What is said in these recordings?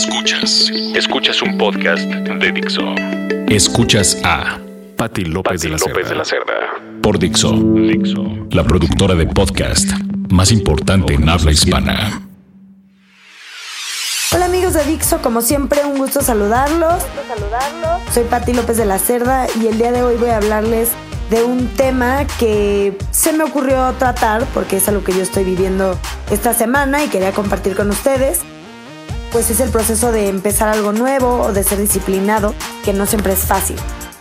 Escuchas. Escuchas un podcast de Dixo. Escuchas a Patti López, de, la de la Cerda. Por Dixo. Dixo. La productora de podcast más importante en habla hispana. Hola amigos de Dixo, como siempre un gusto saludarlos. Soy Patti López de la Cerda y el día de hoy voy a hablarles de un tema que se me ocurrió tratar porque es algo que yo estoy viviendo esta semana y quería compartir con ustedes. Pues es el proceso de empezar algo nuevo o de ser disciplinado, que no siempre es fácil.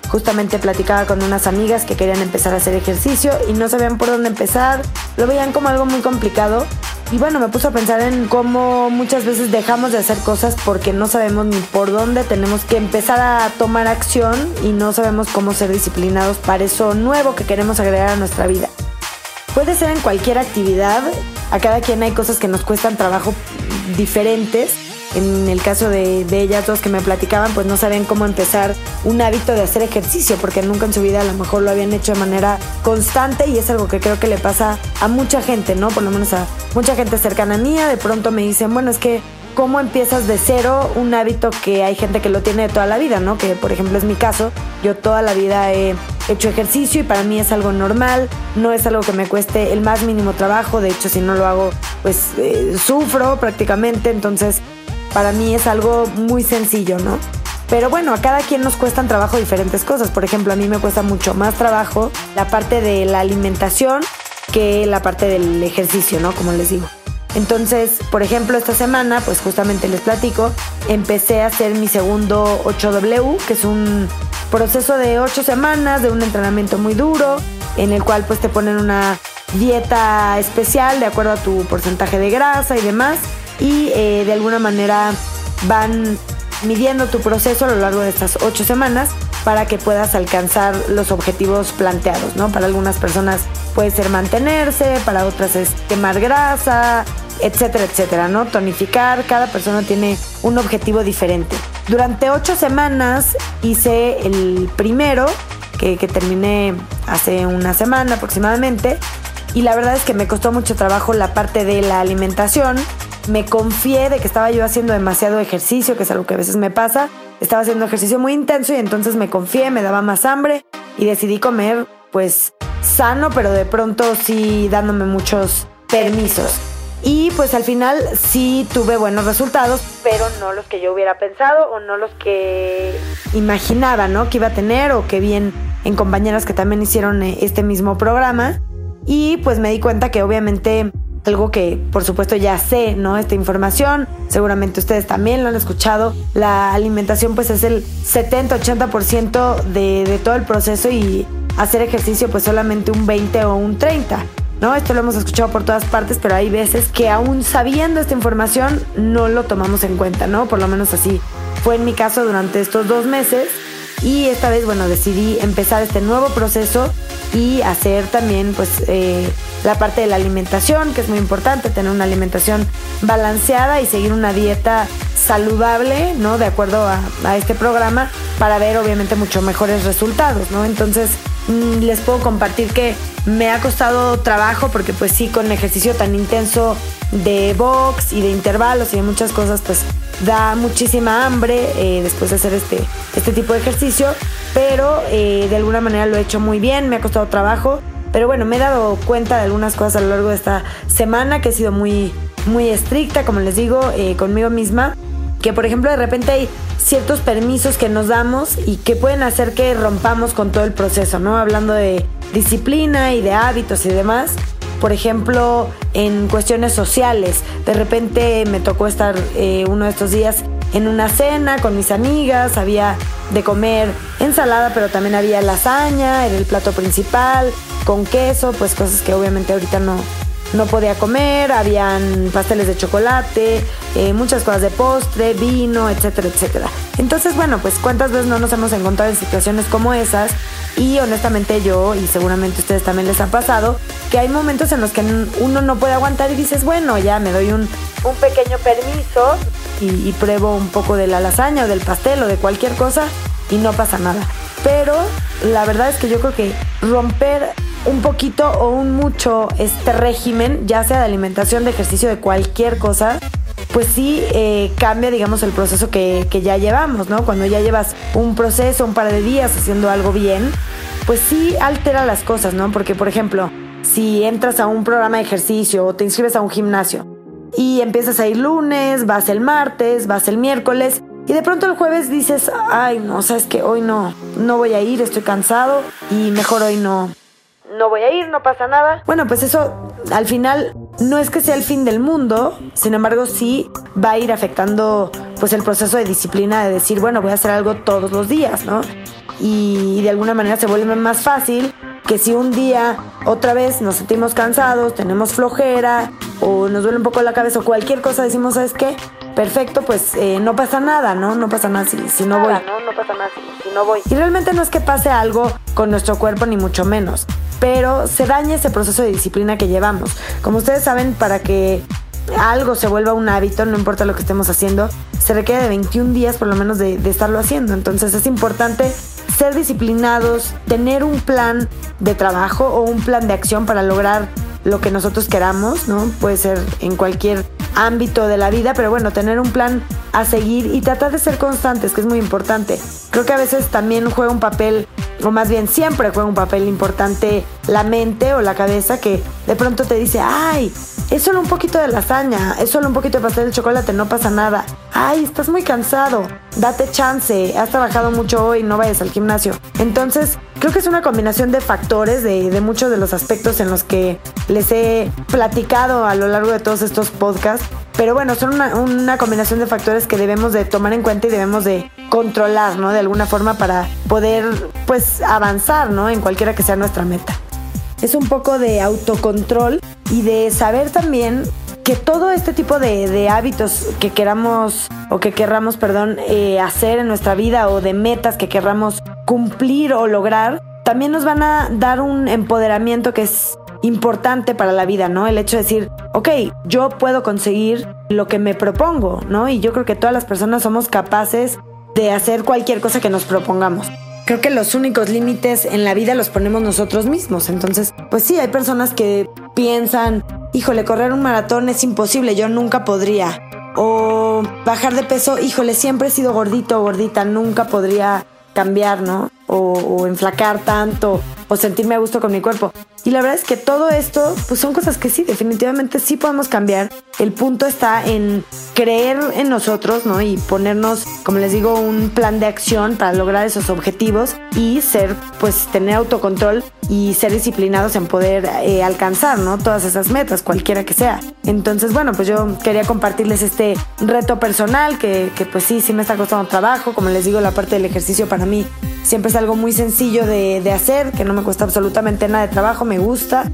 Justamente platicaba con unas amigas que querían empezar a hacer ejercicio y no sabían por dónde empezar, lo veían como algo muy complicado y bueno, me puso a pensar en cómo muchas veces dejamos de hacer cosas porque no sabemos ni por dónde tenemos que empezar a tomar acción y no sabemos cómo ser disciplinados para eso nuevo que queremos agregar a nuestra vida. Puede ser en cualquier actividad, a cada quien hay cosas que nos cuestan trabajo diferentes en el caso de, ellas dos que me platicaban, pues no sabían cómo empezar un hábito de hacer ejercicio, porque nunca en su vida a lo mejor lo habían hecho de manera constante y es algo que creo que le pasa a mucha gente, ¿no? Por lo menos a mucha gente cercana a mía. De pronto me dicen, bueno, es que cómo empiezas de cero un hábito que hay gente que lo tiene de toda la vida, ¿no? Que por ejemplo es mi caso. Yo toda la vida he hecho ejercicio y para mí es algo normal, no es algo que me cueste el más mínimo trabajo, de hecho si no lo hago pues eh, sufro prácticamente, entonces para mí es algo muy sencillo, ¿no? Pero bueno, a cada quien nos cuestan trabajo diferentes cosas. Por ejemplo, a mí me cuesta mucho más trabajo la parte de la alimentación que la parte del ejercicio, ¿no? Como les digo. Entonces, por ejemplo, esta semana, pues justamente les platico, empecé a hacer mi segundo 8W, que es un proceso de 8 semanas de un entrenamiento muy duro, en el cual pues te ponen una dieta especial de acuerdo a tu porcentaje de grasa y demás y eh, de alguna manera van midiendo tu proceso a lo largo de estas ocho semanas para que puedas alcanzar los objetivos planteados, ¿no? Para algunas personas puede ser mantenerse, para otras es quemar grasa, etcétera, etcétera, ¿no? Tonificar, cada persona tiene un objetivo diferente. Durante ocho semanas hice el primero, que, que terminé hace una semana aproximadamente, y la verdad es que me costó mucho trabajo la parte de la alimentación, me confié de que estaba yo haciendo demasiado ejercicio, que es algo que a veces me pasa. Estaba haciendo ejercicio muy intenso y entonces me confié, me daba más hambre y decidí comer pues sano, pero de pronto sí dándome muchos permisos. Y pues al final sí tuve buenos resultados, pero no los que yo hubiera pensado o no los que imaginaba, ¿no? Que iba a tener o que bien en compañeras que también hicieron eh, este mismo programa. Y pues me di cuenta que obviamente algo que por supuesto ya sé, ¿no? Esta información, seguramente ustedes también lo han escuchado, la alimentación pues es el 70-80% de, de todo el proceso y hacer ejercicio pues solamente un 20 o un 30. ¿No? Esto lo hemos escuchado por todas partes, pero hay veces que aún sabiendo esta información no lo tomamos en cuenta, ¿no? Por lo menos así fue en mi caso durante estos dos meses y esta vez, bueno, decidí empezar este nuevo proceso y hacer también pues eh, la parte de la alimentación, que es muy importante, tener una alimentación balanceada y seguir una dieta saludable, ¿no? De acuerdo a, este programa, para ver obviamente mucho mejores resultados, ¿no? Entonces, mm, les puedo compartir que me ha costado trabajo porque pues sí, con ejercicio tan intenso de box y de intervalos y de muchas cosas, pues da muchísima hambre eh, después de hacer este, este tipo de ejercicio, pero eh, de alguna manera lo he hecho muy bien, me ha costado trabajo, pero bueno, me he dado cuenta de algunas cosas a lo largo de esta semana que he sido muy, muy estricta, como les digo, eh, conmigo misma, que por ejemplo de repente hay ciertos permisos que nos damos y que pueden hacer que rompamos con todo el proceso, ¿no? Hablando de disciplina y de hábitos y demás por ejemplo, en cuestiones sociales. De repente me tocó estar eh, uno de estos días en una cena con mis amigas, había de comer ensalada, pero también había lasaña, era el plato principal, con queso, pues cosas que obviamente ahorita no, no podía comer, habían pasteles de chocolate, eh, muchas cosas de postre, vino, etcétera, etcétera. Entonces, bueno, pues cuántas veces no nos hemos encontrado en situaciones como esas y honestamente yo, y seguramente ustedes también les ha pasado, que hay momentos en los que uno no puede aguantar y dices, bueno, ya me doy un, pequeño permiso y, pruebo un poco de la lasaña o del pastel o de cualquier cosa y no pasa nada. Pero la verdad es que yo creo que romper un poquito o un mucho este régimen, ya sea de alimentación, de ejercicio, de cualquier cosa, pues sí eh, cambia, digamos, el proceso que, que ya llevamos, ¿no? Cuando ya llevas un proceso, un par de días haciendo algo bien, pues sí altera las cosas, ¿no? Porque, por ejemplo, si entras a un programa de ejercicio o te inscribes a un gimnasio y empiezas a ir lunes, vas el martes, vas el miércoles y de pronto el jueves dices, ay, no, sabes que hoy no, no voy a ir, estoy cansado y mejor hoy no, no voy a ir, no pasa nada. Bueno, pues eso al final no es que sea el fin del mundo, sin embargo sí va a ir afectando pues el proceso de disciplina de decir, bueno, voy a hacer algo todos los días, ¿no? Y de alguna manera se vuelve más fácil que si un día otra vez nos sentimos cansados, tenemos flojera o nos duele un poco la cabeza o cualquier cosa, decimos, ¿sabes qué? Perfecto, pues eh, no pasa nada, ¿no? No pasa nada si, si no voy. No, no pasa nada si, si no voy. Y realmente no es que pase algo con nuestro cuerpo, ni mucho menos, pero se daña ese proceso de disciplina que llevamos. Como ustedes saben, para que algo se vuelva un hábito, no importa lo que estemos haciendo, se requiere de 21 días por lo menos de, de estarlo haciendo. Entonces es importante ser disciplinados, tener un plan de trabajo o un plan de acción para lograr lo que nosotros queramos, ¿no? Puede ser en cualquier ámbito de la vida, pero bueno, tener un plan a seguir y tratar de ser constantes, que es muy importante. Creo que a veces también juega un papel, o más bien siempre juega un papel importante la mente o la cabeza que de pronto te dice, ay, es solo un poquito de lasaña, es solo un poquito de pastel de chocolate, no pasa nada. Ay, estás muy cansado, date chance, has trabajado mucho hoy, no vayas al gimnasio. Entonces, creo que es una combinación de factores, de, de muchos de los aspectos en los que les he platicado a lo largo de todos estos podcasts. Pero bueno, son una, una, combinación de factores que debemos de tomar en cuenta y debemos de controlar, ¿no? De alguna forma para poder, pues, avanzar, ¿no? En cualquiera que sea nuestra meta. Es un poco de autocontrol y de saber también que todo este tipo de, de hábitos que queramos o que querramos, perdón, eh, hacer en nuestra vida o de metas que querramos cumplir o lograr, también nos van a dar un empoderamiento que es importante para la vida, ¿no? El hecho de decir, ok, yo puedo conseguir lo que me propongo, ¿no? Y yo creo que todas las personas somos capaces de hacer cualquier cosa que nos propongamos. Creo que los únicos límites en la vida los ponemos nosotros mismos. Entonces, pues sí, hay personas que piensan, híjole, correr un maratón es imposible, yo nunca podría. O bajar de peso, híjole, siempre he sido gordito o gordita, nunca podría cambiar, ¿no? O, o, enflacar tanto, o sentirme a gusto con mi cuerpo. Y la verdad es que todo esto, pues son cosas que sí, definitivamente sí podemos cambiar. El punto está en creer en nosotros, ¿no? Y ponernos, como les digo, un plan de acción para lograr esos objetivos y ser, pues, tener autocontrol y ser disciplinados en poder eh, alcanzar, ¿no? Todas esas metas, cualquiera que sea. Entonces, bueno, pues yo quería compartirles este reto personal que, que pues sí, sí me está costando trabajo. Como les digo, la parte del ejercicio para mí siempre es algo muy sencillo de, de hacer, que no me cuesta absolutamente nada de trabajo, me gusta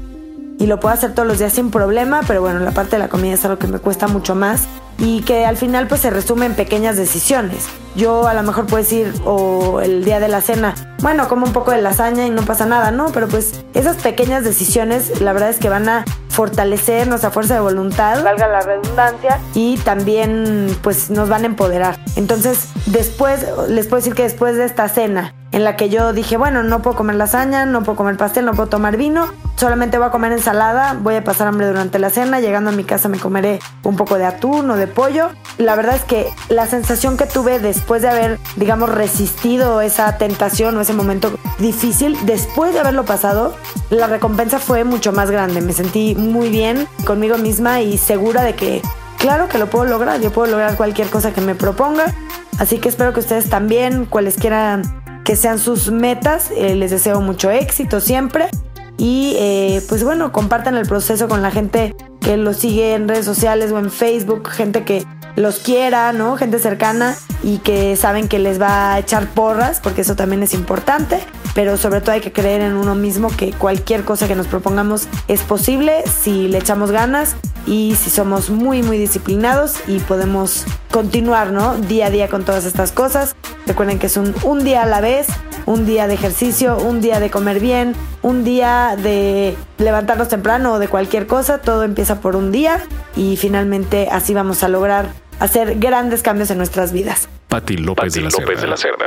y lo puedo hacer todos los días sin problema, pero bueno, la parte de la comida es algo que me cuesta mucho más y que al final pues se resume en pequeñas decisiones. Yo a lo mejor puedo decir, o el día de la cena, bueno, como un poco de lasaña y no pasa nada, ¿no? Pero pues esas pequeñas decisiones la verdad es que van a fortalecer nuestra fuerza de voluntad, valga la redundancia, y también pues nos van a empoderar. Entonces, después, les puedo decir que después de esta cena, en la que yo dije, bueno, no puedo comer lasaña, no puedo comer pastel, no puedo tomar vino, solamente voy a comer ensalada, voy a pasar hambre durante la cena, llegando a mi casa me comeré un poco de atún o de pollo. La verdad es que la sensación que tuve después de haber, digamos, resistido esa tentación o ese momento difícil, después de haberlo pasado, la recompensa fue mucho más grande. Me sentí muy bien conmigo misma y segura de que, claro que lo puedo lograr, yo puedo lograr cualquier cosa que me proponga. Así que espero que ustedes también, cualesquiera que sean sus metas. Eh, les deseo mucho éxito siempre. Y eh, pues bueno, compartan el proceso con la gente que los sigue en redes sociales o en Facebook, gente que los quiera, ¿no? Gente cercana y que saben que les va a echar porras, porque eso también es importante, pero sobre todo hay que creer en uno mismo que cualquier cosa que nos propongamos es posible si le echamos ganas y si somos muy muy disciplinados y podemos continuar, ¿no? Día a día con todas estas cosas. Recuerden que es un, un día a la vez, un día de ejercicio, un día de comer bien, un día de levantarnos temprano o de cualquier cosa, todo empieza por un día y finalmente así vamos a lograr hacer grandes cambios en nuestras vidas. Pati López, Pati de, la López de la Cerda.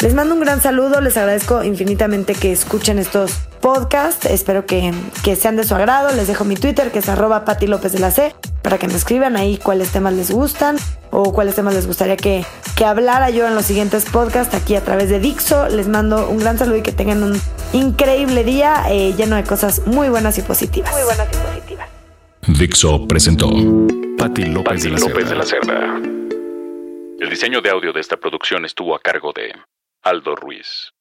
Les mando un gran saludo, les agradezco infinitamente que escuchen estos podcast. Espero que, que sean de su agrado. Les dejo mi Twitter, que es arroba Pati López de la C, para que me escriban ahí cuáles temas les gustan o cuáles temas les gustaría que, que hablara yo en los siguientes podcasts aquí a través de Dixo. Les mando un gran saludo y que tengan un increíble día eh, lleno de cosas muy buenas y positivas. Muy buenas y positivas. Dixo presentó Pati López, de, la López de la Cerda. El diseño de audio de esta producción estuvo a cargo de Aldo Ruiz.